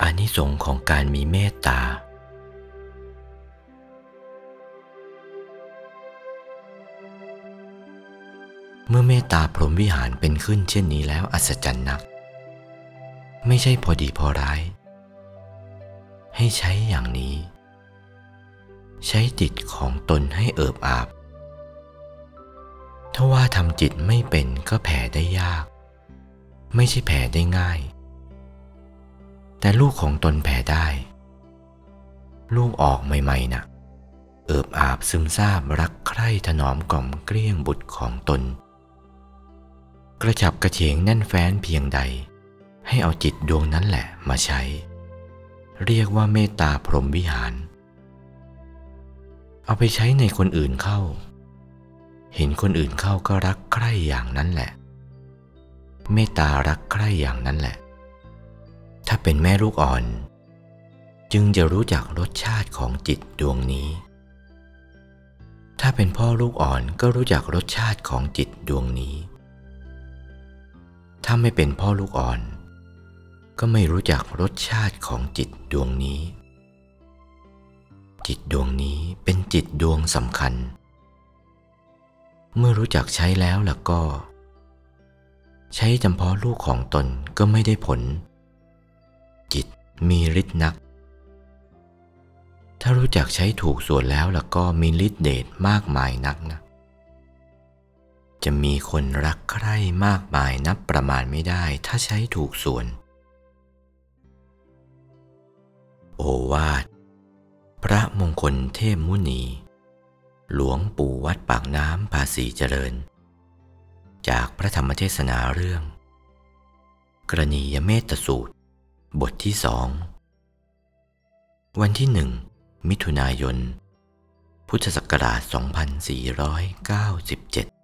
อานิสงส์ของการมีเมตตา เมื่อเมตตาพรหมวิหารเป็นขึ้นเช่นนี้แล้วอัศจรรย์นัก ไม่ใช่พอดีพอร้าย ให้ใช้อย่างนี้ ใช้จิตของตนให้เอิบอาบ ถ้าว่าทำจิตไม่เป็นก็แผ่ได้ยาก ไม่ใช่แผ่ได้ง่าย แต่ลูกของตนแผ่ได้ ลูกออกใหม่ๆนะ่ะ เอิบอาบซึมซาบรักใคร่ถนอมกล่อมเกลี้ยงบุตรของตน กระจับกระเฉงแน่นแฟ้นเพียงใด ให้เอาจิตดวงนั้นแหละมาใช้ เรียกว่าเมตตาพรหมวิหาร เอาไปใช้ในคนอื่นเข้า เห็นคนอื่นเข้าก็รักใคร่อย่างนั้นแหละ เมตตารักใคร่อย่างนั้นแหละ เป็นแม่ลูกอ่อน จึงจะรู้จักรสชาติของจิตดวงนี้ ถ้าเป็นพ่อลูกอ่อนก็รู้จักรสชาติของจิตดวงนี้ ถ้าไม่เป็นพ่อลูกอ่อน ก็ไม่รู้จักรสชาติของจิตดวงนี้ จิตดวงนี้เป็นจิตดวงสำคัญ เมื่อรู้จักใช้แล้วล่ะก็ ใช้จำเพาะลูกของตนก็ไม่ได้ผล จิตมีฤทธิ์นัก ถ้ารู้จักใช้ถูกส่วนแล้วล่ะก็มีฤทธิ์เดชมากมายนักนะ จะมีคนรักใคร่มากมายนับประมาณไม่ได้ถ้าใช้ถูกส่วน โอวาท พระมงคลเทพมุนี หลวงปู่วัดปากน้ำภาษีเจริญ จากพระธรรมเทศนาเรื่อง กรณียเมตสูตร บทที่สองวันที่หนึ่งมิถุนายน พุทธศักราช 2497